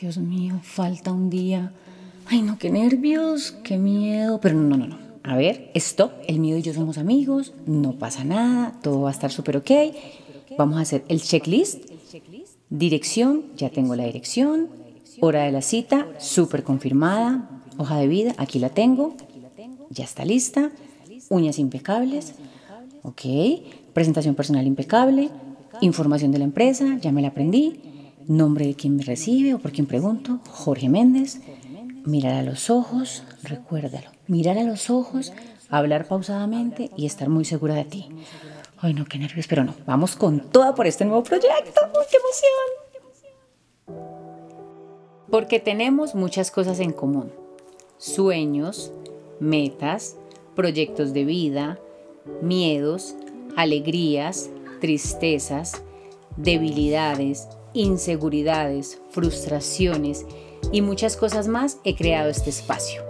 Dios mío, falta un día. Ay, no, qué nervios, qué miedo. Pero no, no, no. A ver, stop. El miedo y yo somos amigos. No pasa nada. Todo va a estar súper ok. Vamos a hacer el checklist. Dirección, ya tengo la dirección. Hora de la cita, súper confirmada. Hoja de vida, aquí la tengo. Ya está lista. Uñas impecables. Ok. Presentación personal impecable. Información de la empresa, ya me la aprendí nombre de quien me recibe o por quien pregunto, Jorge Méndez, mirar a los ojos, recuérdalo, mirar a los ojos, hablar pausadamente y estar muy segura de ti. Ay, no, qué nervios, pero no, vamos con toda por este nuevo proyecto, ¡qué emoción! Porque tenemos muchas cosas en común, sueños, metas, proyectos de vida, miedos, alegrías, tristezas, debilidades, inseguridades, frustraciones y muchas cosas más he creado este espacio.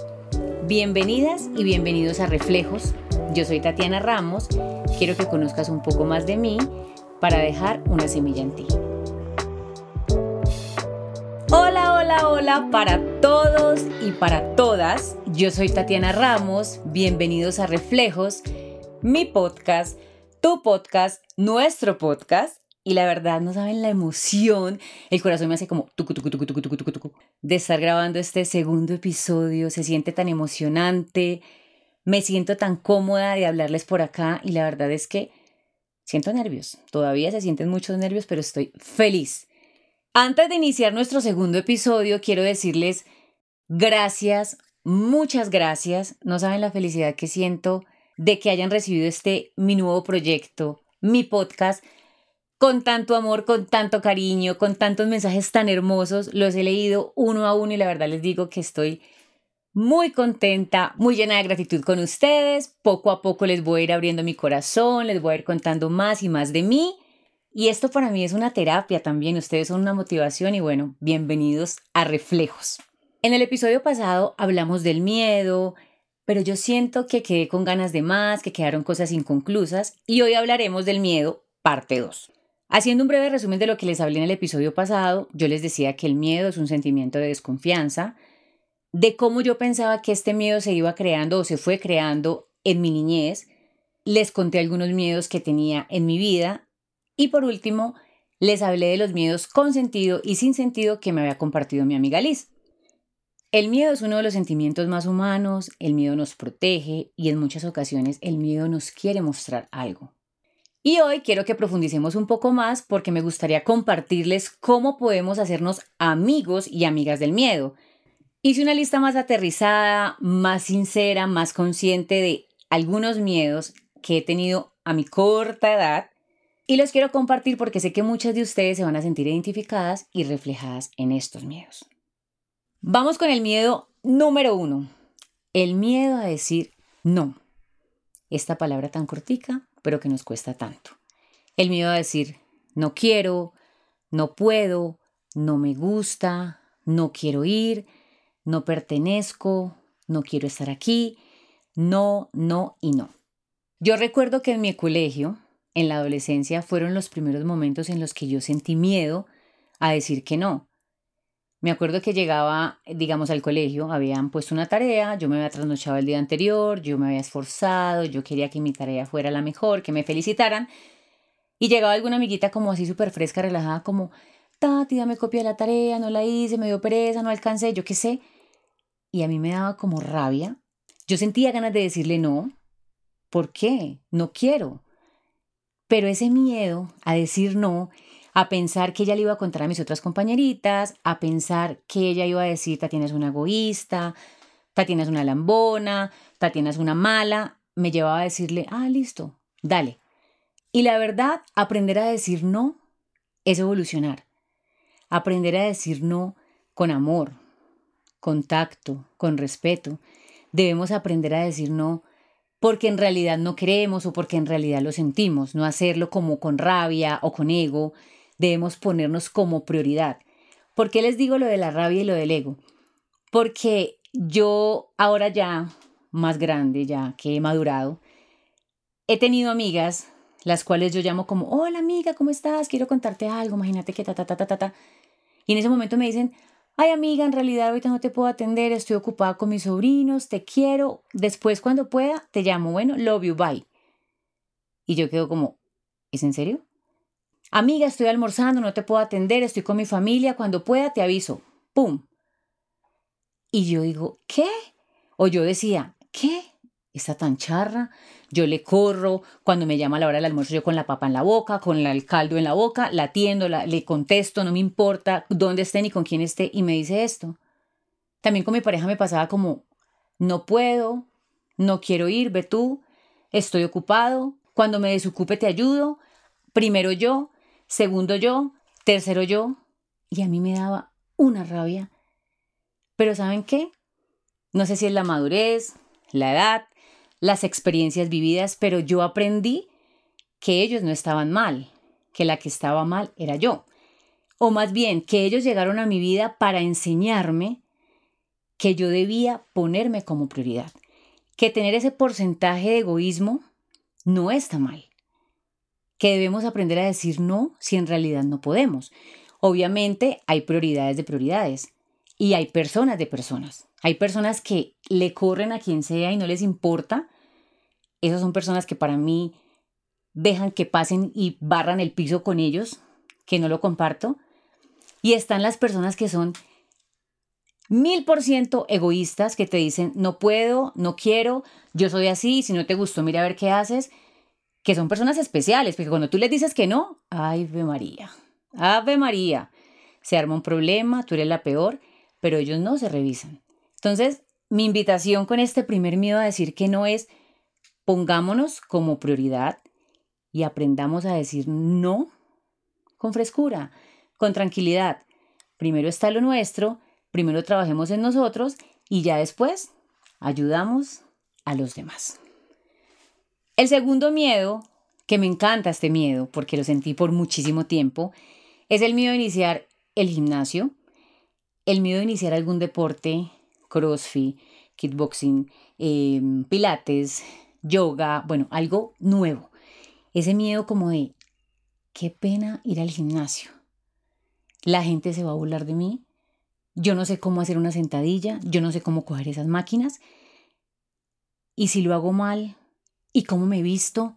Bienvenidas y bienvenidos a Reflejos. Yo soy Tatiana Ramos. Quiero que conozcas un poco más de mí para dejar una semilla en ti. Hola, hola, hola para todos y para todas. Yo soy Tatiana Ramos. Bienvenidos a Reflejos, mi podcast, tu podcast, nuestro podcast y la verdad, no saben la emoción. El corazón me hace como tucu, tucu, tucu, tucu, tucu, tucu, de estar grabando este segundo episodio. Se siente tan emocionante. Me siento tan cómoda de hablarles por acá. Y la verdad es que siento nervios. Todavía se sienten muchos nervios, pero estoy feliz. Antes de iniciar nuestro segundo episodio, quiero decirles gracias, muchas gracias. No saben la felicidad que siento de que hayan recibido este mi nuevo proyecto, mi podcast con tanto amor, con tanto cariño, con tantos mensajes tan hermosos. Los he leído uno a uno y la verdad les digo que estoy muy contenta, muy llena de gratitud con ustedes. Poco a poco les voy a ir abriendo mi corazón, les voy a ir contando más y más de mí. Y esto para mí es una terapia también, ustedes son una motivación y bueno, bienvenidos a Reflejos. En el episodio pasado hablamos del miedo, pero yo siento que quedé con ganas de más, que quedaron cosas inconclusas y hoy hablaremos del miedo, parte 2. Haciendo un breve resumen de lo que les hablé en el episodio pasado, yo les decía que el miedo es un sentimiento de desconfianza, de cómo yo pensaba que este miedo se iba creando o se fue creando en mi niñez, les conté algunos miedos que tenía en mi vida y por último les hablé de los miedos con sentido y sin sentido que me había compartido mi amiga Liz. El miedo es uno de los sentimientos más humanos, el miedo nos protege y en muchas ocasiones el miedo nos quiere mostrar algo. Y hoy quiero que profundicemos un poco más porque me gustaría compartirles cómo podemos hacernos amigos y amigas del miedo. Hice una lista más aterrizada, más sincera, más consciente de algunos miedos que he tenido a mi corta edad y los quiero compartir porque sé que muchas de ustedes se van a sentir identificadas y reflejadas en estos miedos. Vamos con el miedo número uno. El miedo a decir no. Esta palabra tan cortica pero que nos cuesta tanto. El miedo a decir, no quiero, no puedo, no me gusta, no quiero ir, no pertenezco, no quiero estar aquí, no, no y no. Yo recuerdo que en mi colegio, en la adolescencia, fueron los primeros momentos en los que yo sentí miedo a decir que no. Me acuerdo que llegaba, digamos, al colegio, habían puesto una tarea, yo me había trasnochado el día anterior, yo me había esforzado, yo quería que mi tarea fuera la mejor, que me felicitaran. Y llegaba alguna amiguita como así súper fresca, relajada, como, Tati, dame copia de la tarea, no la hice, me dio pereza, no alcancé, yo qué sé. Y a mí me daba como rabia. Yo sentía ganas de decirle no. ¿Por qué? No quiero. Pero ese miedo a decir no a pensar que ella le iba a contar a mis otras compañeritas, a pensar que ella iba a decir, Tatiana es una egoísta, Tatiana es una lambona, Tatiana es una mala, me llevaba a decirle, ah, listo, dale. Y la verdad, aprender a decir no es evolucionar. Aprender a decir no con amor, con tacto, con respeto. Debemos aprender a decir no porque en realidad no queremos o porque en realidad lo sentimos, no hacerlo como con rabia o con ego, debemos ponernos como prioridad. ¿Por qué les digo lo de la rabia y lo del ego? Porque yo ahora ya, más grande, ya que he madurado, he tenido amigas las cuales yo llamo como, hola amiga, ¿cómo estás? Quiero contarte algo, imagínate que ta, ta, ta, ta, ta, ta. Y en ese momento me dicen, ay amiga, en realidad ahorita no te puedo atender, estoy ocupada con mis sobrinos, te quiero, después cuando pueda te llamo, bueno, love you, bye. Y yo quedo como, ¿es en serio? Amiga, estoy almorzando, no te puedo atender, estoy con mi familia, cuando pueda te aviso. ¡Pum! Y yo digo, ¿qué? O yo decía, ¿qué? Está tan charra. Yo le corro, cuando me llama a la hora del almuerzo, yo con la papa en la boca, con el caldo en la boca, la atiendo, le contesto, no me importa dónde esté ni con quién esté, y me dice esto. También con mi pareja me pasaba como, no puedo, no quiero ir, ve tú, estoy ocupado, cuando me desocupe te ayudo, primero yo, segundo yo, tercero yo, y a mí me daba una rabia. Pero ¿saben qué? No sé si es la madurez, la edad, las experiencias vividas, pero yo aprendí que ellos no estaban mal, que la que estaba mal era yo. O más bien, que ellos llegaron a mi vida para enseñarme que yo debía ponerme como prioridad, que tener ese porcentaje de egoísmo no está mal, que debemos aprender a decir no si en realidad no podemos. Obviamente hay prioridades de prioridades y hay personas de personas. Hay personas que le corren a quien sea y no les importa. Esas son personas que para mí dejan que pasen y barran el piso con ellos, que no lo comparto. Y están las personas que son mil por ciento egoístas, que te dicen, no puedo, no quiero, yo soy así, si no te gustó, mira a ver qué haces. Que son personas especiales, porque cuando tú les dices que no, Ave María, Ave María, se arma un problema, tú eres la peor, pero ellos no se revisan. Entonces, mi invitación con este primer miedo a decir que no es pongámonos como prioridad y aprendamos a decir no con frescura, con tranquilidad. Primero está lo nuestro, primero trabajemos en nosotros y ya después ayudamos a los demás. El segundo miedo, que me encanta este miedo porque lo sentí por muchísimo tiempo, es el miedo a iniciar el gimnasio, el miedo a iniciar algún deporte, crossfit, kickboxing, em, pilates, yoga, bueno, algo nuevo. Ese miedo como de, qué pena ir al gimnasio. La gente se va a burlar de mí. Yo no sé cómo hacer una sentadilla, yo no sé cómo coger esas máquinas. Y si lo hago mal, ¿y cómo me he visto?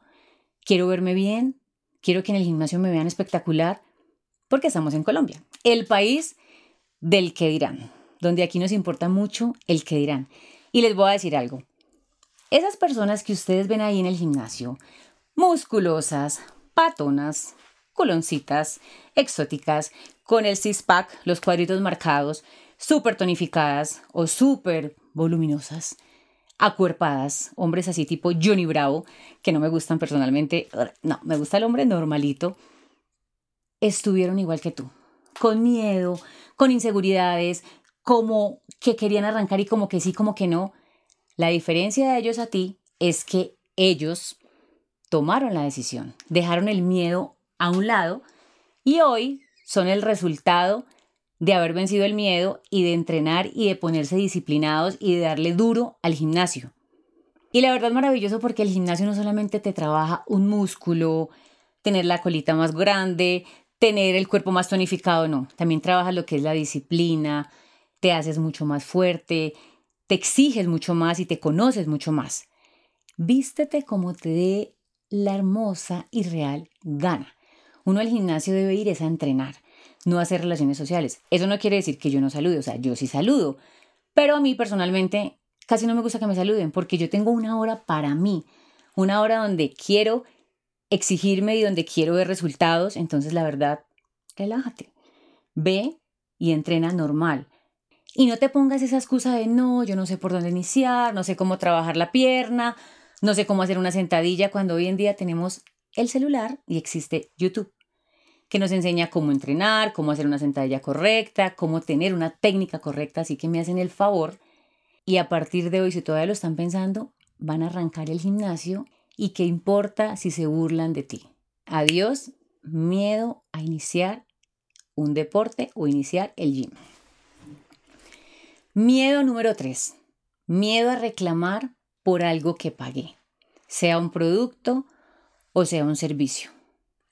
Quiero verme bien, quiero que en el gimnasio me vean espectacular, porque estamos en Colombia, el país del que dirán donde aquí nos importa mucho el que dirán. Y les voy a decir algo. Esas personas que ustedes ven ahí en el gimnasio, musculosas, patonas, coloncitas, exóticas, con el six-pack, los cuadritos marcados, súper tonificadas o súper voluminosas, acuerpadas, hombres así tipo Johnny Bravo, que no me gustan personalmente, no, me gusta el hombre normalito, estuvieron igual que tú, con miedo, con inseguridades, como que querían arrancar y como que sí, como que no. La diferencia de ellos a ti es que ellos tomaron la decisión, dejaron el miedo a un lado y hoy son el resultado de haber vencido el miedo y de entrenar y de ponerse disciplinados y de darle duro al gimnasio. Y la verdad es maravilloso porque el gimnasio no solamente te trabaja un músculo, tener la colita más grande, tener el cuerpo más tonificado, no, también trabaja lo que es la disciplina, te haces mucho más fuerte, te exiges mucho más y te conoces mucho más. Vístete como te dé la hermosa y real gana. Uno al gimnasio debe ir es a entrenar, no hacer relaciones sociales. Eso no quiere decir que yo no salude, o sea, yo sí saludo, pero a mí personalmente casi no me gusta que me saluden porque yo tengo una hora para mí, una hora donde quiero exigirme y donde quiero ver resultados, entonces la verdad, relájate, ve y entrena normal. Y no te pongas esa excusa de no, yo no sé por dónde iniciar, no sé cómo trabajar la pierna, no sé cómo hacer una sentadilla, cuando hoy en día tenemos el celular y existe YouTube, que nos enseña cómo entrenar, cómo hacer una sentadilla correcta, cómo tener una técnica correcta. Así que me hacen el favor y a partir de hoy, si todavía lo están pensando, van a arrancar el gimnasio y qué importa si se burlan de ti. Adiós, miedo a iniciar un deporte o iniciar el gym. Miedo número 3. Miedo a reclamar por algo que pagué, sea un producto o sea un servicio.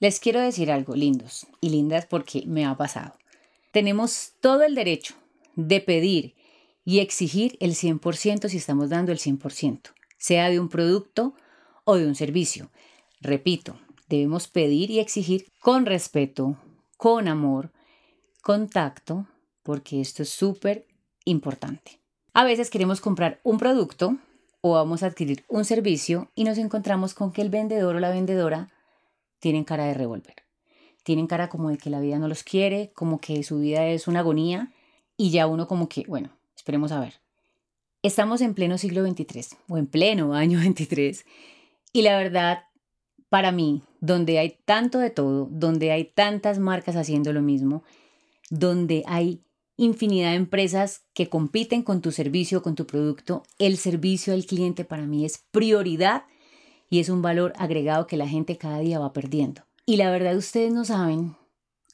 Les quiero decir algo, lindos y lindas, porque me ha pasado. Tenemos todo el derecho de pedir y exigir el 100% si estamos dando el 100%, sea de un producto o de un servicio. Repito, debemos pedir y exigir con respeto, con amor, con tacto, porque esto es súper importante. A veces queremos comprar un producto o vamos a adquirir un servicio y nos encontramos con que el vendedor o la vendedora tienen cara de revólver. Tienen cara como de que la vida no los quiere, como que su vida es una agonía y ya uno como que, bueno, esperemos a ver. Estamos en pleno siglo XXIII o en pleno año 23 y la verdad, para mí, donde hay tanto de todo, donde hay tantas marcas haciendo lo mismo, donde hay infinidad de empresas que compiten con tu servicio, con tu producto. El servicio al cliente para mí es prioridad y es un valor agregado que la gente cada día va perdiendo. Y la verdad ustedes no saben,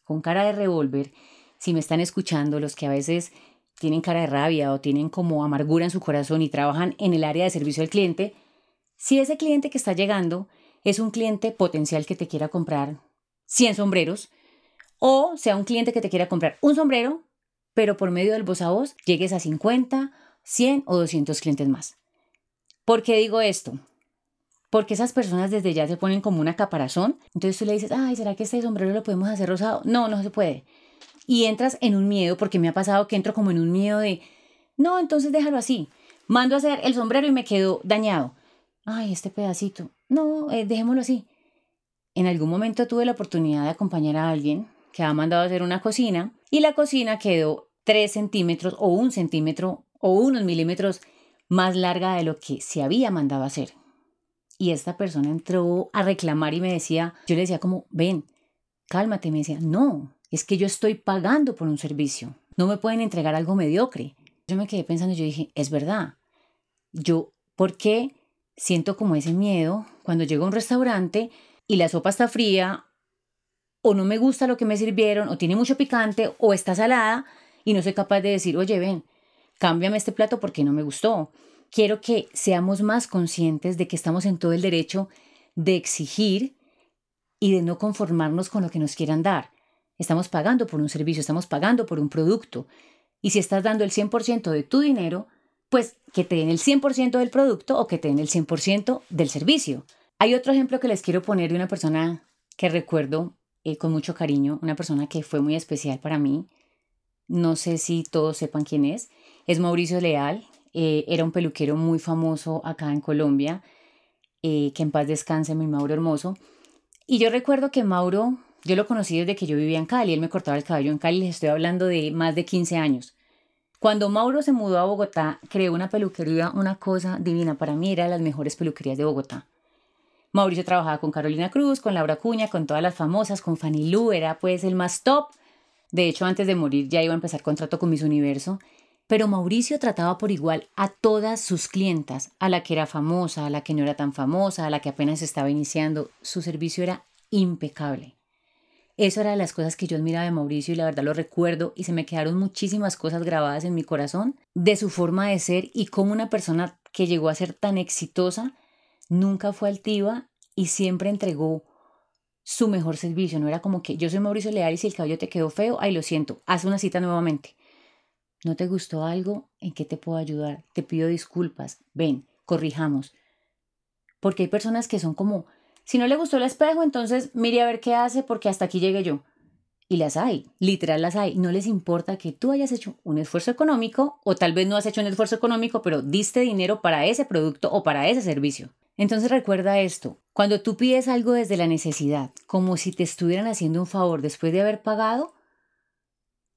con cara de revólver, si me están escuchando, los que a veces tienen cara de rabia o tienen como amargura en su corazón y trabajan en el área de servicio al cliente, si ese cliente que está llegando es un cliente potencial que te quiera comprar 100 sombreros, o sea un cliente que te quiera comprar un sombrero, pero por medio del voz a voz llegues a 50, 100 o 200 clientes más. ¿Por qué digo esto? Porque esas personas desde ya se ponen como una caparazón. Entonces tú le dices, ay, ¿será que este sombrero lo podemos hacer rosado? No, no se puede. Y entras en un miedo, porque me ha pasado que entro como en un miedo de, no, entonces déjalo así. Mando a hacer el sombrero y me quedo dañado. Ay, este pedacito. No, eh, dejémoslo así. En algún momento tuve la oportunidad de acompañar a alguien que ha mandado a hacer una cocina y la cocina quedó 3 centímetros o un centímetro o unos milímetros más larga de lo que se había mandado a hacer. Y esta persona entró a reclamar y me decía, yo le decía como, ven, cálmate, me decía, no, es que yo estoy pagando por un servicio, no me pueden entregar algo mediocre. Yo me quedé pensando, yo dije, es verdad, yo, ¿por qué siento como ese miedo cuando llego a un restaurante y la sopa está fría o no me gusta lo que me sirvieron o tiene mucho picante o está salada? y no soy capaz de decir, oye, ven, cámbiame este plato porque no me gustó. Quiero que seamos más conscientes de que estamos en todo el derecho de exigir y de no conformarnos con lo que nos quieran dar. Estamos pagando por un servicio, estamos pagando por un producto. Y si estás dando el 100% de tu dinero, pues que te den el 100% del producto o que te den el 100% del servicio. Hay otro ejemplo que les quiero poner de una persona que recuerdo eh, con mucho cariño, una persona que fue muy especial para mí no sé si todos sepan quién es, es Mauricio Leal, eh, era un peluquero muy famoso acá en Colombia, eh, que en paz descanse mi Mauro hermoso. Y yo recuerdo que Mauro, yo lo conocí desde que yo vivía en Cali, él me cortaba el cabello en Cali, les estoy hablando de más de 15 años. Cuando Mauro se mudó a Bogotá, creó una peluquería, una cosa divina, para mí era de las mejores peluquerías de Bogotá. Mauricio trabajaba con Carolina Cruz, con Laura Cuña, con todas las famosas, con Fanny Lu, era pues el más top de hecho, antes de morir ya iba a empezar contrato con Miss Universo. Pero Mauricio trataba por igual a todas sus clientas, a la que era famosa, a la que no era tan famosa, a la que apenas estaba iniciando. Su servicio era impecable. Eso era de las cosas que yo admiraba de Mauricio y la verdad lo recuerdo y se me quedaron muchísimas cosas grabadas en mi corazón de su forma de ser y cómo una persona que llegó a ser tan exitosa nunca fue altiva y siempre entregó su mejor servicio. No era como que yo soy Mauricio Leal y si el cabello te quedó feo, ay, lo siento, haz una cita nuevamente. ¿No te gustó algo? ¿En qué te puedo ayudar? Te pido disculpas. Ven, corrijamos. Porque hay personas que son como, si no le gustó el espejo, entonces mire a ver qué hace porque hasta aquí llegué yo. Y las hay, literal las hay. No les importa que tú hayas hecho un esfuerzo económico o tal vez no has hecho un esfuerzo económico, pero diste dinero para ese producto o para ese servicio. Entonces recuerda esto, cuando tú pides algo desde la necesidad, como si te estuvieran haciendo un favor después de haber pagado,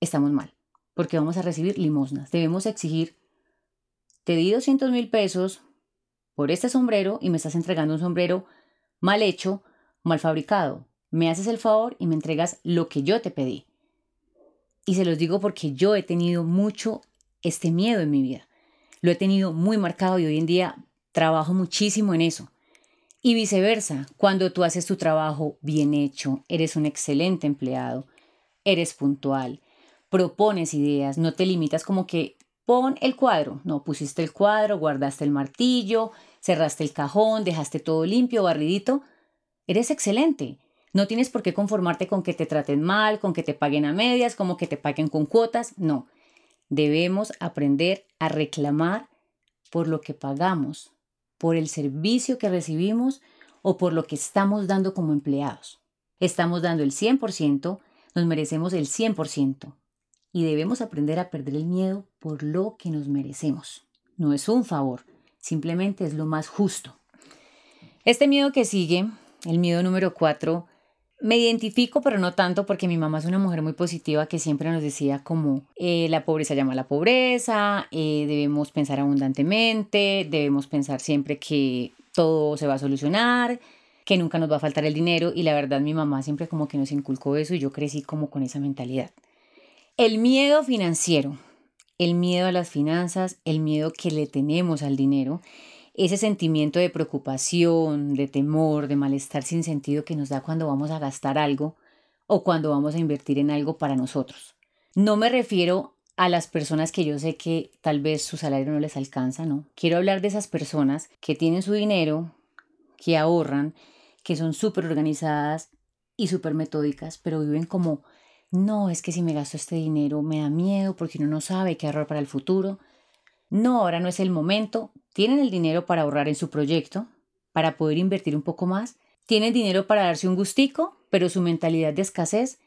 estamos mal, porque vamos a recibir limosnas. Debemos exigir, te di 200 mil pesos por este sombrero y me estás entregando un sombrero mal hecho, mal fabricado. Me haces el favor y me entregas lo que yo te pedí. Y se los digo porque yo he tenido mucho este miedo en mi vida. Lo he tenido muy marcado y hoy en día Trabajo muchísimo en eso. Y viceversa, cuando tú haces tu trabajo bien hecho, eres un excelente empleado, eres puntual, propones ideas, no te limitas como que pon el cuadro, no pusiste el cuadro, guardaste el martillo, cerraste el cajón, dejaste todo limpio, barridito, eres excelente. No tienes por qué conformarte con que te traten mal, con que te paguen a medias, como que te paguen con cuotas, no. Debemos aprender a reclamar por lo que pagamos, por el servicio que recibimos o por lo que estamos dando como empleados. Estamos dando el 100%, nos merecemos el 100% y debemos aprender a perder el miedo por lo que nos merecemos. No es un favor, simplemente es lo más justo. Este miedo que sigue, el miedo número 4, me identifico, pero no tanto porque mi mamá es una mujer muy positiva que siempre nos decía como eh, la pobreza llama a la pobreza, eh, debemos pensar abundantemente, debemos pensar siempre que todo se va a solucionar, que nunca nos va a faltar el dinero y la verdad mi mamá siempre como que nos inculcó eso y yo crecí como con esa mentalidad. El miedo financiero, el miedo a las finanzas, el miedo que le tenemos al dinero ese sentimiento de preocupación, de temor, de malestar sin sentido que nos da cuando vamos a gastar algo o cuando vamos a invertir en algo para nosotros. No me refiero a las personas que yo sé que tal vez su salario no les alcanza, no. Quiero hablar de esas personas que tienen su dinero, que ahorran, que son súper organizadas y súper metódicas, pero viven como, no, es que si me gasto este dinero me da miedo porque uno no sabe qué ahorrar para el futuro. No, ahora no es el momento, tienen el dinero para ahorrar en su proyecto, para poder invertir un poco más, tienen dinero para darse un gustico, pero su mentalidad de escasez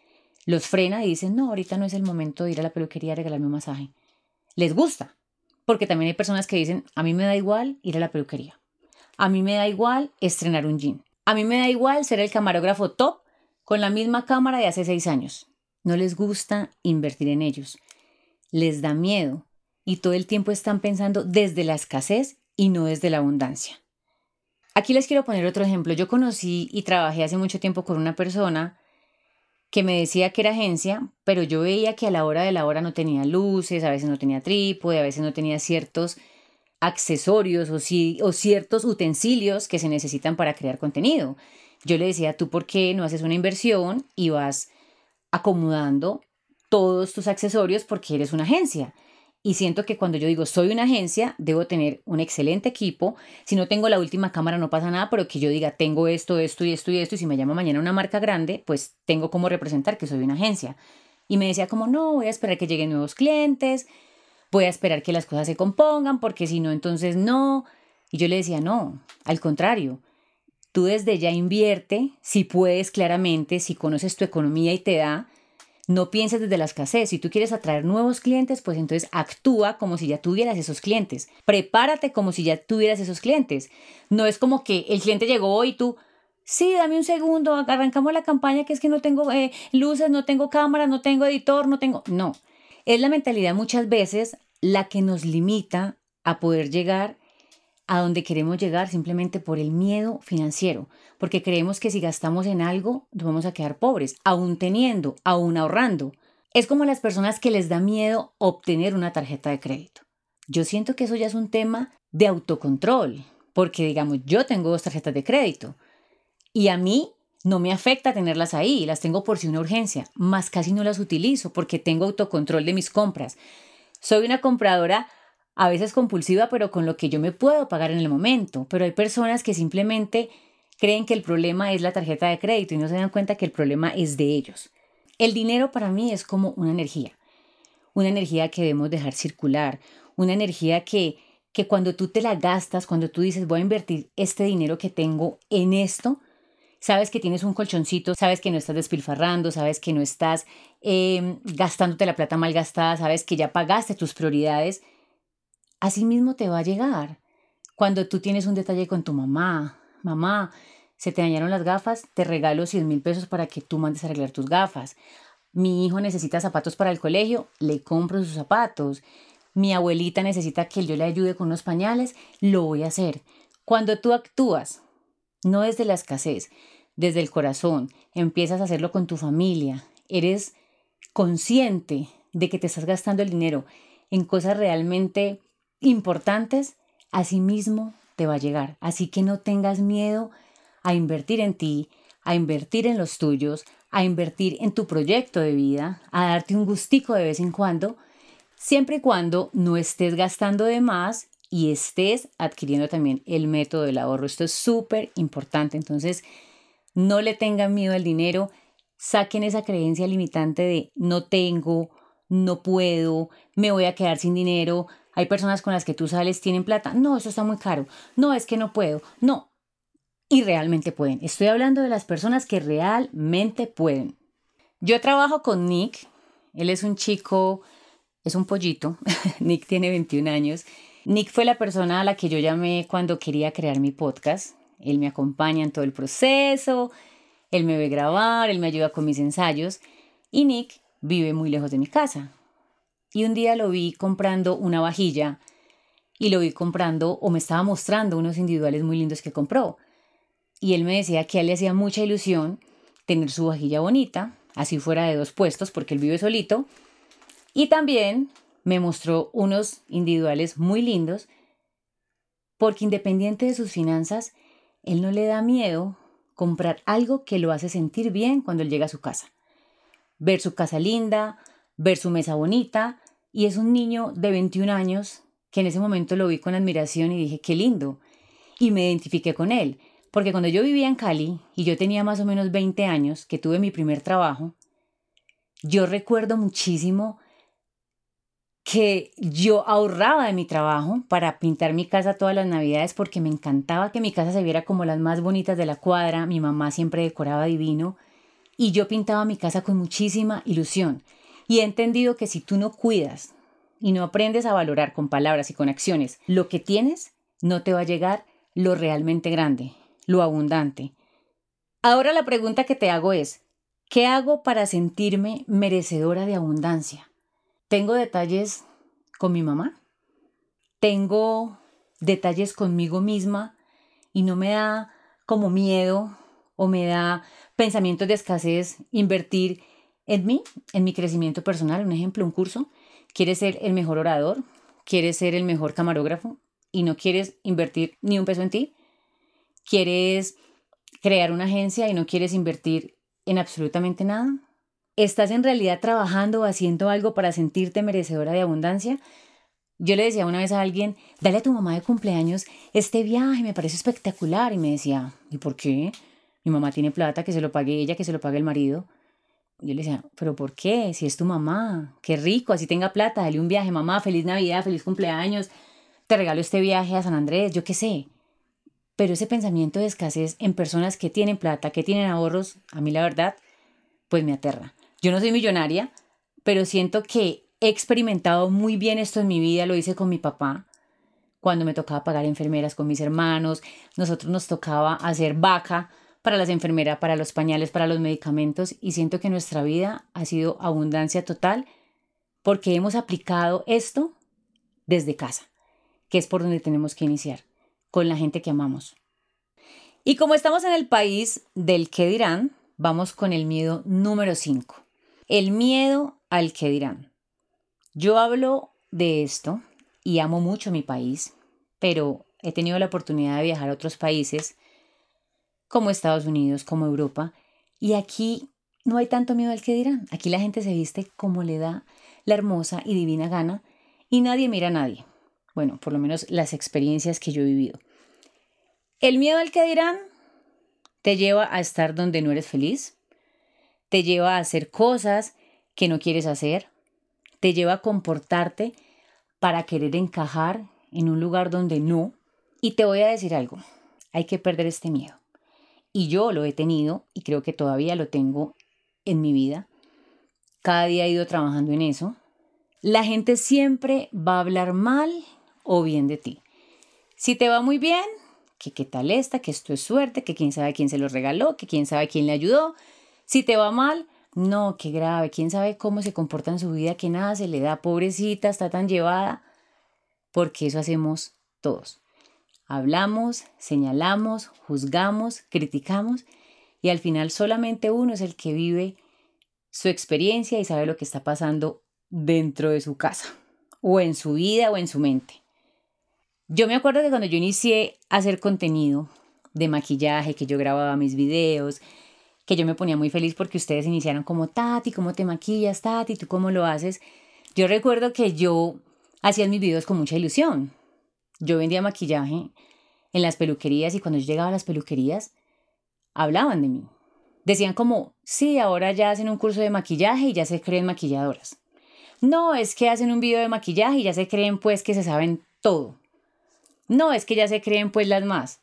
los frena y dicen, no, ahorita no es el momento de ir a la peluquería a regalarme un masaje. Les gusta, porque también hay personas que dicen, a mí me da igual ir a la peluquería. A mí me da igual estrenar un jean. A mí me da igual ser el camarógrafo top con la misma cámara de hace seis años. No les gusta invertir en ellos. Les da miedo y todo el tiempo están pensando desde la escasez y no desde la abundancia. Aquí les quiero poner otro ejemplo. Yo conocí y trabajé hace mucho tiempo con una persona que me decía que era agencia, pero yo veía que a la hora de la hora no tenía luces, a veces no tenía trípode, a veces no tenía ciertos accesorios o, ciertos utensilios que se necesitan para crear contenido. Yo le decía, ¿tú por qué no haces una inversión y vas acomodando todos tus accesorios porque eres una agencia? Y siento que cuando yo digo soy una agencia, debo tener un excelente equipo. Si no tengo la última cámara no pasa nada, pero que yo diga tengo esto, esto y esto y esto. Y si me llama mañana una marca grande, pues tengo como representar que soy una agencia. Y me decía como no, voy a esperar que lleguen nuevos clientes, voy a esperar que las cosas se compongan, porque si no, entonces no. Y yo le decía no, al contrario. Tú desde ya invierte, si puedes claramente, si conoces tu economía y te da, no pienses desde la escasez. Si tú quieres atraer nuevos clientes, pues entonces actúa como si ya tuvieras esos clientes. Prepárate como si ya tuvieras esos clientes. No es como que el cliente llegó y tú, sí, dame un segundo, arrancamos la campaña que es que no tengo eh, luces, no tengo cámara, no tengo editor, no tengo... No, es la mentalidad muchas veces la que nos limita a poder llegar a donde queremos llegar simplemente por el miedo financiero, porque creemos que si gastamos en algo nos vamos a quedar pobres, aún teniendo, aún ahorrando. Es como las personas que les da miedo obtener una tarjeta de crédito. Yo siento que eso ya es un tema de autocontrol, porque digamos, yo tengo dos tarjetas de crédito y a mí no me afecta tenerlas ahí, las tengo por si una urgencia, más casi no las utilizo porque tengo autocontrol de mis compras. Soy una compradora a veces compulsiva, pero con lo que yo me puedo pagar en el momento. Pero hay personas que simplemente creen que el problema es la tarjeta de crédito y no se dan cuenta que el problema es de ellos. El dinero para mí es como una energía, una energía que debemos dejar circular, una energía que, que cuando tú te la gastas, cuando tú dices voy a invertir este dinero que tengo en esto, sabes que tienes un colchoncito, sabes que no estás despilfarrando, sabes que no estás eh, gastándote la plata mal gastada, sabes que ya pagaste tus prioridades Así mismo te va a llegar. Cuando tú tienes un detalle con tu mamá, mamá, se te dañaron las gafas, te regalo 100 mil pesos para que tú mandes a arreglar tus gafas. Mi hijo necesita zapatos para el colegio, le compro sus zapatos. Mi abuelita necesita que yo le ayude con unos pañales, lo voy a hacer. Cuando tú actúas, no desde la escasez, desde el corazón, empiezas a hacerlo con tu familia, eres consciente de que te estás gastando el dinero en cosas realmente importantes, mismo te va a llegar. Así que no tengas miedo a invertir en ti, a invertir en los tuyos, a invertir en tu proyecto de vida, a darte un gustico de vez en cuando, siempre y cuando no estés gastando de más y estés adquiriendo también el método del ahorro. Esto es súper importante. Entonces, no le tengan miedo al dinero, saquen esa creencia limitante de no tengo, no puedo, me voy a quedar sin dinero, hay personas con las que tú sales, tienen plata, no, eso está muy caro, no, es que no puedo, no. Y realmente pueden. Estoy hablando de las personas que realmente pueden. Yo trabajo con Nick, él es un chico, es un pollito, Nick tiene 21 años. Nick fue la persona a la que yo llamé cuando quería crear mi podcast. Él me acompaña en todo el proceso, él me ve grabar, él me ayuda con mis ensayos y Nick vive muy lejos de mi casa. Y un día lo vi comprando una vajilla y lo vi comprando o me estaba mostrando unos individuales muy lindos que compró. Y él me decía que a él le hacía mucha ilusión tener su vajilla bonita, así fuera de dos puestos porque él vive solito. Y también me mostró unos individuales muy lindos porque independiente de sus finanzas, él no le da miedo comprar algo que lo hace sentir bien cuando él llega a su casa. Ver su casa linda, ver su mesa bonita, y es un niño de 21 años que en ese momento lo vi con admiración y dije, qué lindo. Y me identifiqué con él, porque cuando yo vivía en Cali y yo tenía más o menos 20 años, que tuve mi primer trabajo, yo recuerdo muchísimo que yo ahorraba de mi trabajo para pintar mi casa todas las navidades porque me encantaba que mi casa se viera como las más bonitas de la cuadra, mi mamá siempre decoraba divino y yo pintaba mi casa con muchísima ilusión. Y he entendido que si tú no cuidas y no aprendes a valorar con palabras y con acciones lo que tienes, no te va a llegar lo realmente grande, lo abundante. Ahora la pregunta que te hago es, ¿qué hago para sentirme merecedora de abundancia? Tengo detalles con mi mamá. Tengo detalles conmigo misma y no me da como miedo o me da pensamientos de escasez invertir en mí, en mi crecimiento personal. Un ejemplo, un curso. Quieres ser el mejor orador, quieres ser el mejor camarógrafo y no quieres invertir ni un peso en ti. Quieres crear una agencia y no quieres invertir en absolutamente nada. ¿Estás en realidad trabajando o haciendo algo para sentirte merecedora de abundancia? Yo le decía una vez a alguien, dale a tu mamá de cumpleaños este viaje, me parece espectacular. Y me decía, ¿y por qué? Mi mamá tiene plata, que se lo pague ella, que se lo pague el marido. Yo le decía, ¿pero por qué? Si es tu mamá, qué rico, así tenga plata, dale un viaje, mamá, feliz Navidad, feliz cumpleaños, te regalo este viaje a San Andrés, yo qué sé. Pero ese pensamiento de escasez en personas que tienen plata, que tienen ahorros, a mí la verdad, pues me aterra. Yo no soy millonaria, pero siento que he experimentado muy bien esto en mi vida, lo hice con mi papá, cuando me tocaba pagar enfermeras con mis hermanos, nosotros nos tocaba hacer vaca para las enfermeras, para los pañales, para los medicamentos y siento que nuestra vida ha sido abundancia total porque hemos aplicado esto desde casa, que es por donde tenemos que iniciar, con la gente que amamos. Y como estamos en el país del qué dirán, vamos con el miedo número 5. El miedo al que dirán. Yo hablo de esto y amo mucho mi país, pero he tenido la oportunidad de viajar a otros países como Estados Unidos, como Europa, y aquí no hay tanto miedo al que dirán. Aquí la gente se viste como le da la hermosa y divina gana y nadie mira a nadie. Bueno, por lo menos las experiencias que yo he vivido. El miedo al que dirán te lleva a estar donde no eres feliz, te lleva a hacer cosas que no quieres hacer, te lleva a comportarte para querer encajar en un lugar donde no. Y te voy a decir algo, hay que perder este miedo. Y yo lo he tenido y creo que todavía lo tengo en mi vida. Cada día he ido trabajando en eso. La gente siempre va a hablar mal o bien de ti. Si te va muy bien, que qué tal esta, que esto es suerte, que quién sabe quién se lo regaló, que quién sabe quién le ayudó, si te va mal, no, qué grave, quién sabe cómo se comporta en su vida, que nada se le da, pobrecita, está tan llevada, porque eso hacemos todos. Hablamos, señalamos, juzgamos, criticamos y al final solamente uno es el que vive su experiencia y sabe lo que está pasando dentro de su casa o en su vida o en su mente. Yo me acuerdo que cuando yo inicié a hacer contenido de maquillaje, que yo grababa mis videos, que yo me ponía muy feliz porque ustedes iniciaron como Tati, ¿cómo te maquillas, Tati? ¿Tú cómo lo haces? Yo recuerdo que yo hacía mis videos con mucha ilusión. Yo vendía maquillaje en las peluquerías y cuando yo llegaba a las peluquerías, hablaban de mí. Decían como, sí, ahora ya hacen un curso de maquillaje y ya se creen maquilladoras. No, es que hacen un video de maquillaje y ya se creen pues que se saben todo. No, es que ya se creen pues las más.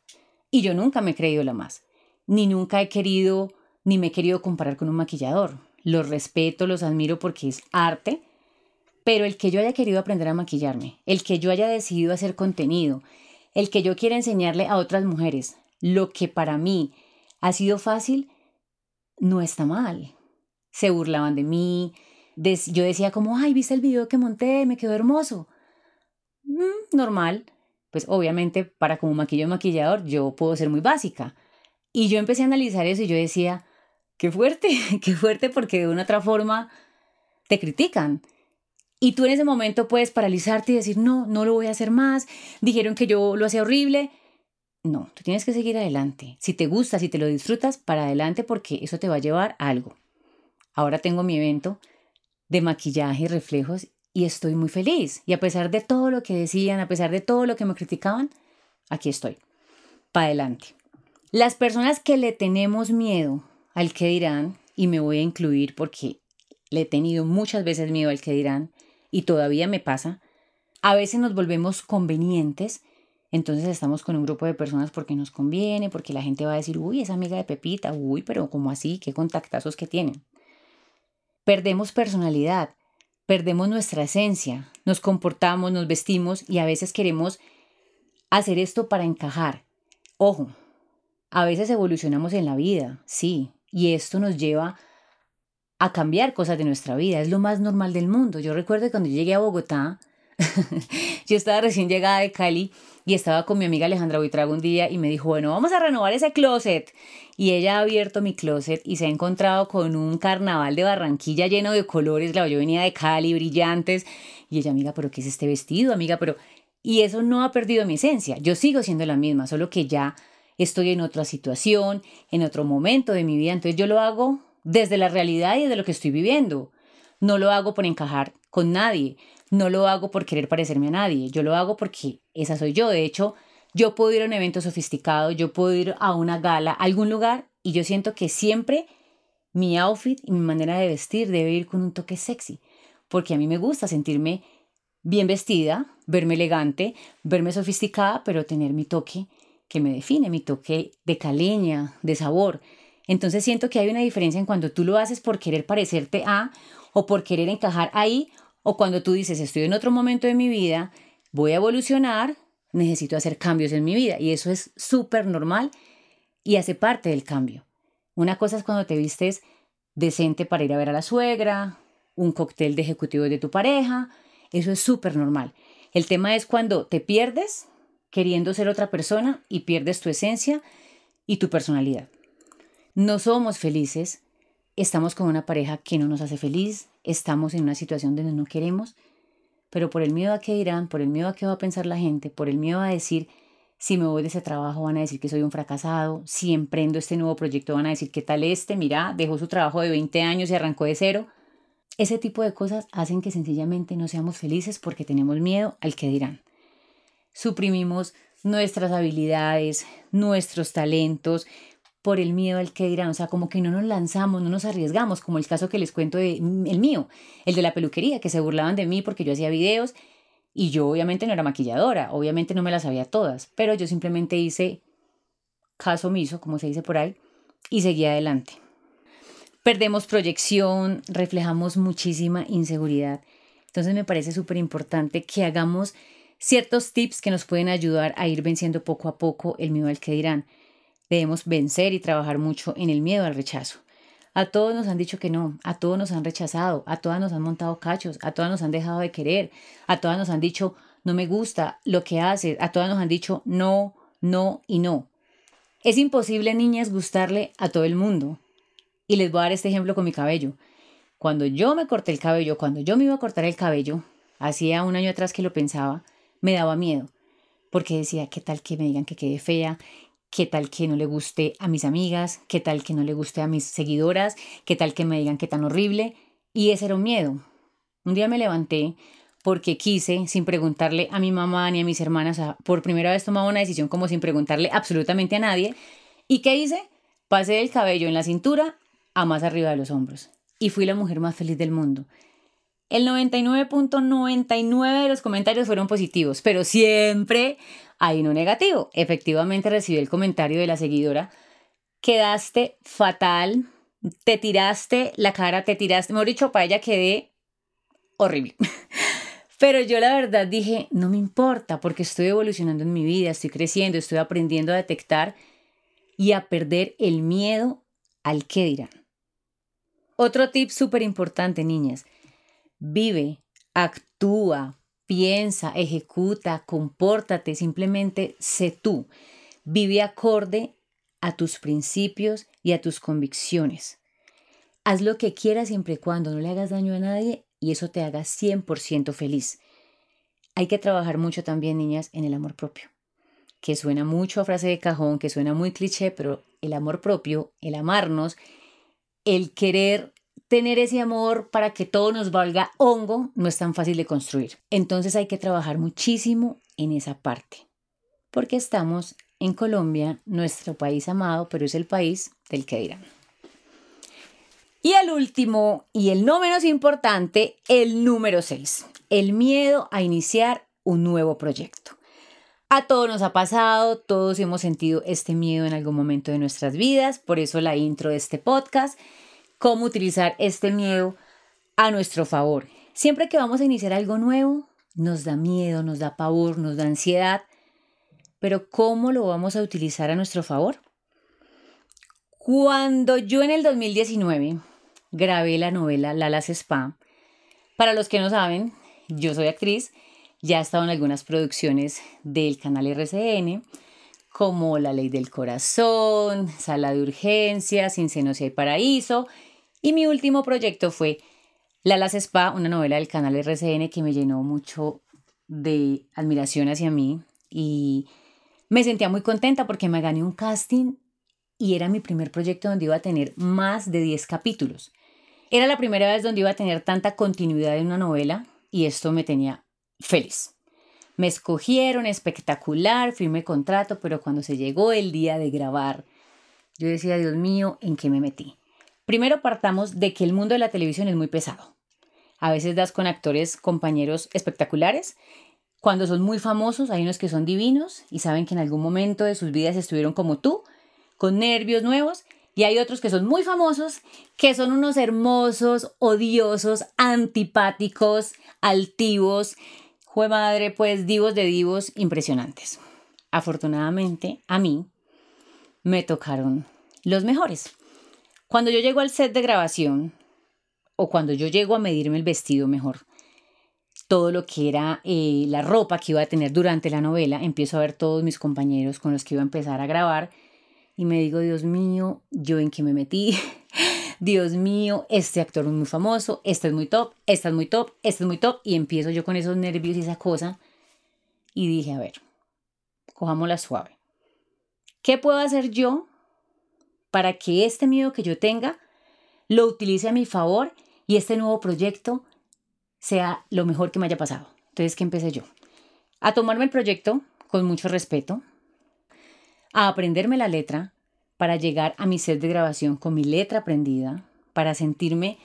Y yo nunca me he creído la más. Ni nunca he querido, ni me he querido comparar con un maquillador. Los respeto, los admiro porque es arte. Pero el que yo haya querido aprender a maquillarme, el que yo haya decidido hacer contenido, el que yo quiera enseñarle a otras mujeres lo que para mí ha sido fácil, no está mal. Se burlaban de mí. yo decía como, ay, ¿viste el video que monté? Me quedó hermoso. Mm, normal. Pues obviamente para como maquillo maquillador yo puedo ser muy básica. Y yo empecé a analizar eso y yo decía, qué fuerte, qué fuerte porque de una otra forma te critican. Y tú en ese momento puedes paralizarte y decir, no, no lo voy a hacer más. Dijeron que yo lo hacía horrible. No, tú tienes que seguir adelante. Si te gusta, si te lo disfrutas, para adelante porque eso te va a llevar a algo. Ahora tengo mi evento de maquillaje y reflejos y estoy muy feliz. Y a pesar de todo lo que decían, a pesar de todo lo que me criticaban, aquí estoy. Para adelante. Las personas que le tenemos miedo al que dirán, y me voy a incluir porque le he tenido muchas veces miedo al que dirán, y todavía me pasa, a veces nos volvemos convenientes entonces estamos con un grupo de personas porque nos conviene, porque la gente va a decir, uy, es amiga de Pepita, uy, pero ¿cómo así? ¿Qué contactazos que tienen? Perdemos personalidad, perdemos nuestra esencia, nos comportamos, nos vestimos y a veces queremos hacer esto para encajar. Ojo, a veces evolucionamos en la vida, sí, y esto nos lleva a cambiar cosas de nuestra vida, es lo más normal del mundo. Yo recuerdo que cuando llegué a Bogotá, yo estaba recién llegada de Cali y estaba con mi amiga Alejandra Buitrago un día y me dijo, bueno, vamos a renovar ese closet. Y ella ha abierto mi closet y se ha encontrado con un carnaval de Barranquilla lleno de colores. Claro, yo venía de Cali, brillantes. Y ella, amiga, pero ¿qué es este vestido, amiga? Pero... Y eso no ha perdido mi esencia. Yo sigo siendo la misma, solo que ya estoy en otra situación, en otro momento de mi vida. Entonces yo lo hago desde la realidad y desde lo que estoy viviendo. No lo hago por encajar con nadie. No lo hago por querer parecerme a nadie, yo lo hago porque esa soy yo. De hecho, yo puedo ir a un evento sofisticado, yo puedo ir a una gala, a algún lugar, y yo siento que siempre mi outfit y mi manera de vestir debe ir con un toque sexy, porque a mí me gusta sentirme bien vestida, verme elegante, verme sofisticada, pero tener mi toque que me define, mi toque de caleña, de sabor. Entonces siento que hay una diferencia en cuando tú lo haces por querer parecerte a o por querer encajar ahí o cuando tú dices, estoy en otro momento de mi vida, voy a evolucionar, necesito hacer cambios en mi vida. Y eso es súper normal y hace parte del cambio. Una cosa es cuando te vistes decente para ir a ver a la suegra, un cóctel de ejecutivos de tu pareja, eso es súper normal. El tema es cuando te pierdes queriendo ser otra persona y pierdes tu esencia y tu personalidad. No somos felices, estamos con una pareja que no nos hace feliz, estamos en una situación donde no queremos, pero por el miedo a qué dirán, por el miedo a qué va a pensar la gente, por el miedo a decir, si me voy de ese trabajo van a decir que soy un fracasado, si emprendo este nuevo proyecto van a decir, ¿qué tal este? Mira, dejó su trabajo de 20 años y arrancó de cero. Ese tipo de cosas hacen que sencillamente no seamos felices porque tenemos miedo al que dirán. Suprimimos nuestras habilidades, nuestros talentos, por el miedo al que dirán, o sea, como que no nos lanzamos, no nos arriesgamos, como el caso que les cuento de el mío, el de la peluquería, que se burlaban de mí porque yo hacía videos y yo obviamente no era maquilladora, obviamente no me las sabía todas, pero yo simplemente hice caso omiso, como se dice por ahí, y seguí adelante. Perdemos proyección, reflejamos muchísima inseguridad. Entonces me parece súper importante que hagamos ciertos tips que nos pueden ayudar a ir venciendo poco a poco el miedo al que dirán. Debemos vencer y trabajar mucho en el miedo al rechazo. A todos nos han dicho que no, a todos nos han rechazado, a todas nos han montado cachos, a todas nos han dejado de querer, a todas nos han dicho no me gusta lo que haces, a todas nos han dicho no, no y no. Es imposible, niñas, gustarle a todo el mundo. Y les voy a dar este ejemplo con mi cabello. Cuando yo me corté el cabello, cuando yo me iba a cortar el cabello, hacía un año atrás que lo pensaba, me daba miedo. Porque decía, ¿qué tal que me digan que quede fea? Qué tal que no le guste a mis amigas, qué tal que no le guste a mis seguidoras, qué tal que me digan que tan horrible. Y ese era un miedo. Un día me levanté porque quise, sin preguntarle a mi mamá ni a mis hermanas, por primera vez tomaba una decisión como sin preguntarle absolutamente a nadie. ¿Y qué hice? Pasé del cabello en la cintura a más arriba de los hombros. Y fui la mujer más feliz del mundo. el 99.99 de los comentarios fueron positivos, pero siempre hay uno negativo. Efectivamente recibí el comentario de la seguidora, quedaste fatal, te tiraste la cara, te tiraste, mejor dicho, para ella quedé horrible. Pero yo la verdad dije, no me importa porque estoy evolucionando en mi vida, estoy creciendo, estoy aprendiendo a detectar y a perder el miedo al qué dirán. Otro tip súper importante, niñas. Vive, actúa, piensa, ejecuta, compórtate, simplemente sé tú. Vive acorde a tus principios y a tus convicciones. Haz lo que quieras siempre y cuando no le hagas daño a nadie y eso te haga 100% feliz. Hay que trabajar mucho también, niñas, en el amor propio, que suena mucho a frase de cajón, que suena muy cliché, pero el amor propio, el amarnos, el querer tener ese amor para que todo nos valga hongo, no es tan fácil de construir. Entonces hay que trabajar muchísimo en esa parte, porque estamos en Colombia, nuestro país amado, pero es el país del que dirán. Y el último, y el no menos importante, el número 6, el miedo a iniciar un nuevo proyecto. A todos nos ha pasado, todos hemos sentido este miedo en algún momento de nuestras vidas, por eso la intro de este podcast, cómo utilizar este miedo a nuestro favor. Siempre que vamos a iniciar algo nuevo, nos da miedo, nos da pavor, nos da ansiedad, pero ¿cómo lo vamos a utilizar a nuestro favor? Cuando yo en el 2019 grabé la novela Lalas Spa. Para los que no saben, yo soy actriz, ya he estado en algunas producciones del canal RCN, como La Ley del Corazón, Sala de Urgencia, Sin Senos y Paraíso, y mi último proyecto fue Lalas Spa, una novela del canal RCN que me llenó mucho de admiración hacia mí y me sentía muy contenta porque me gané un casting y era mi primer proyecto donde iba a tener más de 10 capítulos. Era la primera vez donde iba a tener tanta continuidad en una novela y esto me tenía feliz. Me escogieron espectacular, firmé contrato, pero cuando se llegó el día de grabar, yo decía, Dios mío, ¿en qué me metí? Primero partamos de que el mundo de la televisión es muy pesado. A veces das con actores, compañeros espectaculares. Cuando son muy famosos, hay unos que son divinos y saben que en algún momento de sus vidas estuvieron como tú, con nervios nuevos y hay otros que son muy famosos, que son unos hermosos, odiosos, antipáticos, altivos, jue madre, pues divos de divos impresionantes. Afortunadamente, a mí me tocaron los mejores. Cuando yo llego al set de grabación, o cuando yo llego a medirme el vestido mejor, todo lo que era eh, la ropa que iba a tener durante la novela, empiezo a ver todos mis compañeros con los que iba a empezar a grabar y me digo, Dios mío, yo en qué me metí. Dios mío, este actor es muy famoso, este es muy top, este es muy top, este es muy top. Y empiezo yo con esos nervios y esa cosa. Y dije, a ver, cojámosla suave. ¿Qué puedo hacer yo para que este miedo que yo tenga lo utilice a mi favor y este nuevo proyecto sea lo mejor que me haya pasado? Entonces, ¿qué empecé yo? A tomarme el proyecto con mucho respeto, a aprenderme la letra para llegar a mi set de grabación con mi letra aprendida, para sentirme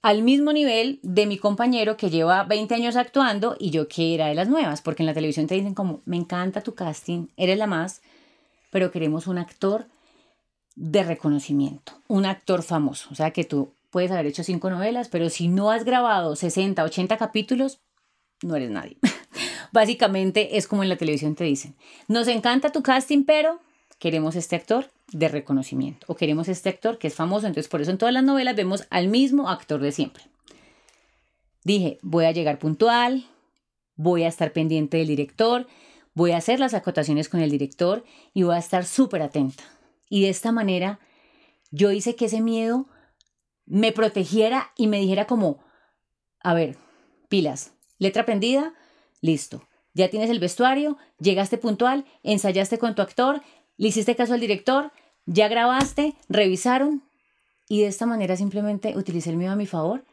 al mismo nivel de mi compañero que lleva 20 años actuando y yo que era de las nuevas, porque en la televisión te dicen como, me encanta tu casting, eres la más, pero queremos un actor de reconocimiento, un actor famoso, o sea que tú puedes haber hecho cinco novelas, pero si no has grabado 60, 80 capítulos, no eres nadie. Básicamente es como en la televisión te dicen, nos encanta tu casting, pero queremos este actor de reconocimiento o queremos este actor que es famoso, entonces por eso en todas las novelas vemos al mismo actor de siempre. Dije, voy a llegar puntual, voy a estar pendiente del director, voy a hacer las acotaciones con el director y voy a estar súper atenta. Y de esta manera yo hice que ese miedo me protegiera y me dijera como, a ver, pilas, letra aprendida, Listo. Ya tienes el vestuario, llegaste puntual, ensayaste con tu actor, le hiciste caso al director, ya grabaste, revisaron y de esta manera simplemente utilicé el mío a mi favor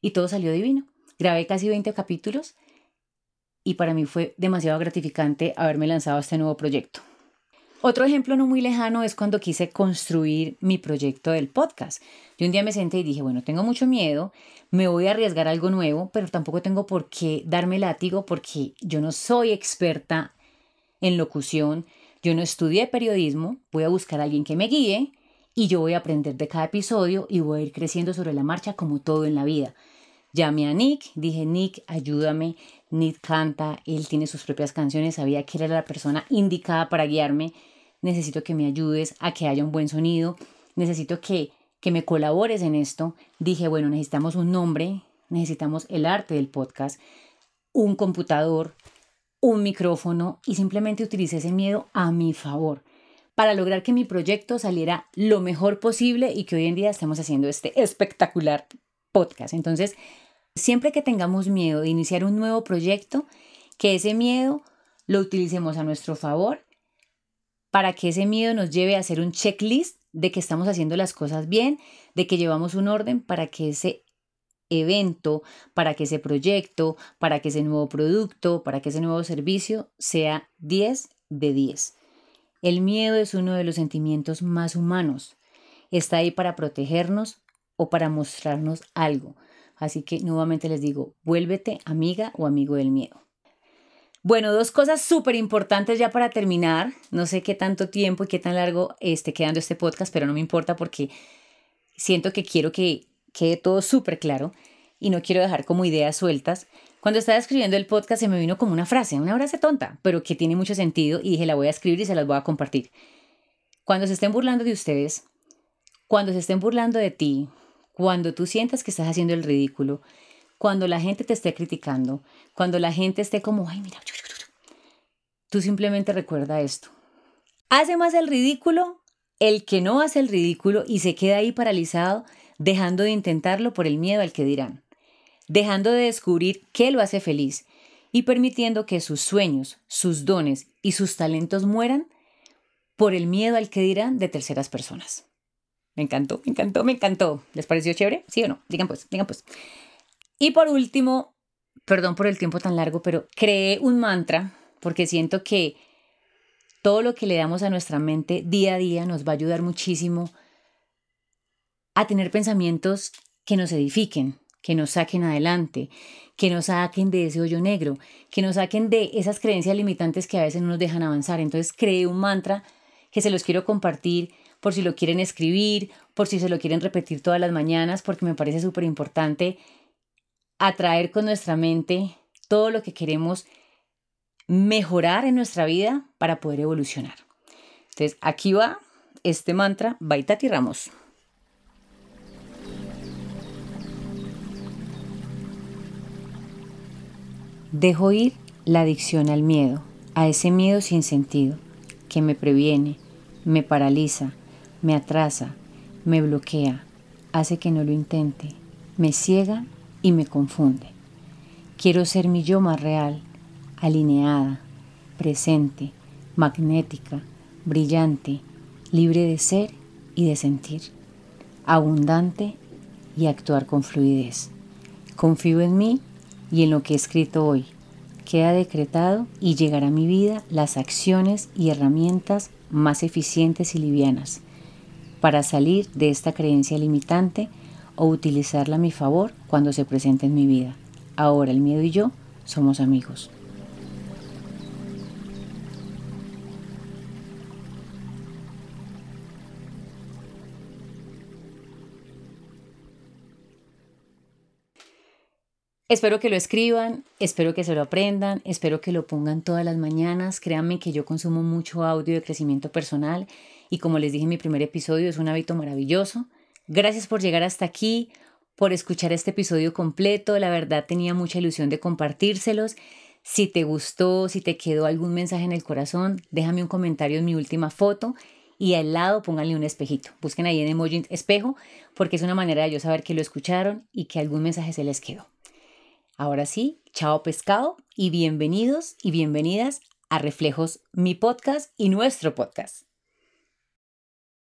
y todo salió divino. Grabé casi 20 capítulos y para mí fue demasiado gratificante haberme lanzado a este nuevo proyecto. Otro ejemplo no muy lejano es cuando quise construir mi proyecto del podcast. Yo un día me senté y dije, bueno, tengo mucho miedo, me voy a arriesgar algo nuevo, pero tampoco tengo por qué darme látigo porque yo no soy experta en locución, yo no estudié periodismo, voy a buscar a alguien que me guíe y yo voy a aprender de cada episodio y voy a ir creciendo sobre la marcha como todo en la vida. Llamé a Nick, dije, Nick, ayúdame, Nick canta, él tiene sus propias canciones, sabía que era la persona indicada para guiarme. Necesito que me ayudes a que haya un buen sonido, necesito que, que me colabores en esto. Dije, bueno, necesitamos un nombre, necesitamos el arte del podcast, un computador, un micrófono y simplemente utilicé ese miedo a mi favor para lograr que mi proyecto saliera lo mejor posible y que hoy en día estemos haciendo este espectacular podcast. Entonces, Siempre que tengamos miedo de iniciar un nuevo proyecto, que ese miedo lo utilicemos a nuestro favor para que ese miedo nos lleve a hacer un checklist de que estamos haciendo las cosas bien, de que llevamos un orden para que ese evento, para que ese proyecto, para que ese nuevo producto, para que ese nuevo servicio sea 10 de 10. El miedo es uno de los sentimientos más humanos. Está ahí para protegernos o para mostrarnos algo. Así que nuevamente les digo, vuélvete amiga o amigo del miedo. Bueno, dos cosas súper importantes ya para terminar. No sé qué tanto tiempo y qué tan largo esté quedando este podcast, pero no me importa porque siento que quiero que quede todo súper claro y no quiero dejar como ideas sueltas. Cuando estaba escribiendo el podcast se me vino como una frase, una frase tonta, pero que tiene mucho sentido y dije la voy a escribir y se las voy a compartir. Cuando se estén burlando de ustedes, cuando se estén burlando de ti, cuando tú sientas que estás haciendo el ridículo, cuando la gente te esté criticando, cuando la gente esté como, ay, mira, tú simplemente recuerda esto. Hace más el ridículo el que no hace el ridículo y se queda ahí paralizado, dejando de intentarlo por el miedo al que dirán, dejando de descubrir qué lo hace feliz y permitiendo que sus sueños, sus dones y sus talentos mueran por el miedo al que dirán de terceras personas. Me encantó, me encantó, me encantó. ¿Les pareció chévere? ¿Sí o no? Digan pues, digan pues. Y por último, perdón por el tiempo tan largo, pero creé un mantra porque siento que todo lo que le damos a nuestra mente día a día nos va a ayudar muchísimo a tener pensamientos que nos edifiquen, que nos saquen adelante, que nos saquen de ese hoyo negro, que nos saquen de esas creencias limitantes que a veces no nos dejan avanzar. Entonces creé un mantra que se los quiero compartir por si lo quieren escribir, por si se lo quieren repetir todas las mañanas, porque me parece súper importante atraer con nuestra mente todo lo que queremos mejorar en nuestra vida para poder evolucionar. Entonces, aquí va este mantra, Baitati Ramos. Dejo ir la adicción al miedo, a ese miedo sin sentido, que me previene, me paraliza, me atrasa, me bloquea, hace que no lo intente, me ciega y me confunde. Quiero ser mi yo más real, alineada, presente, magnética, brillante, libre de ser y de sentir, abundante y actuar con fluidez. Confío en mí y en lo que he escrito hoy. Queda decretado y llegará a mi vida las acciones y herramientas más eficientes y livianas para salir de esta creencia limitante o utilizarla a mi favor cuando se presente en mi vida. Ahora el miedo y yo somos amigos. Espero que lo escriban, espero que se lo aprendan, espero que lo pongan todas las mañanas. Créanme que yo consumo mucho audio de crecimiento personal y como les dije en mi primer episodio, es un hábito maravilloso. Gracias por llegar hasta aquí, por escuchar este episodio completo. La verdad tenía mucha ilusión de compartírselos. Si te gustó, si te quedó algún mensaje en el corazón, déjame un comentario en mi última foto y al lado pónganle un espejito. Busquen ahí en emoji espejo porque es una manera de yo saber que lo escucharon y que algún mensaje se les quedó. Ahora sí, chao pescado y bienvenidos y bienvenidas a Reflejos, mi podcast y nuestro podcast.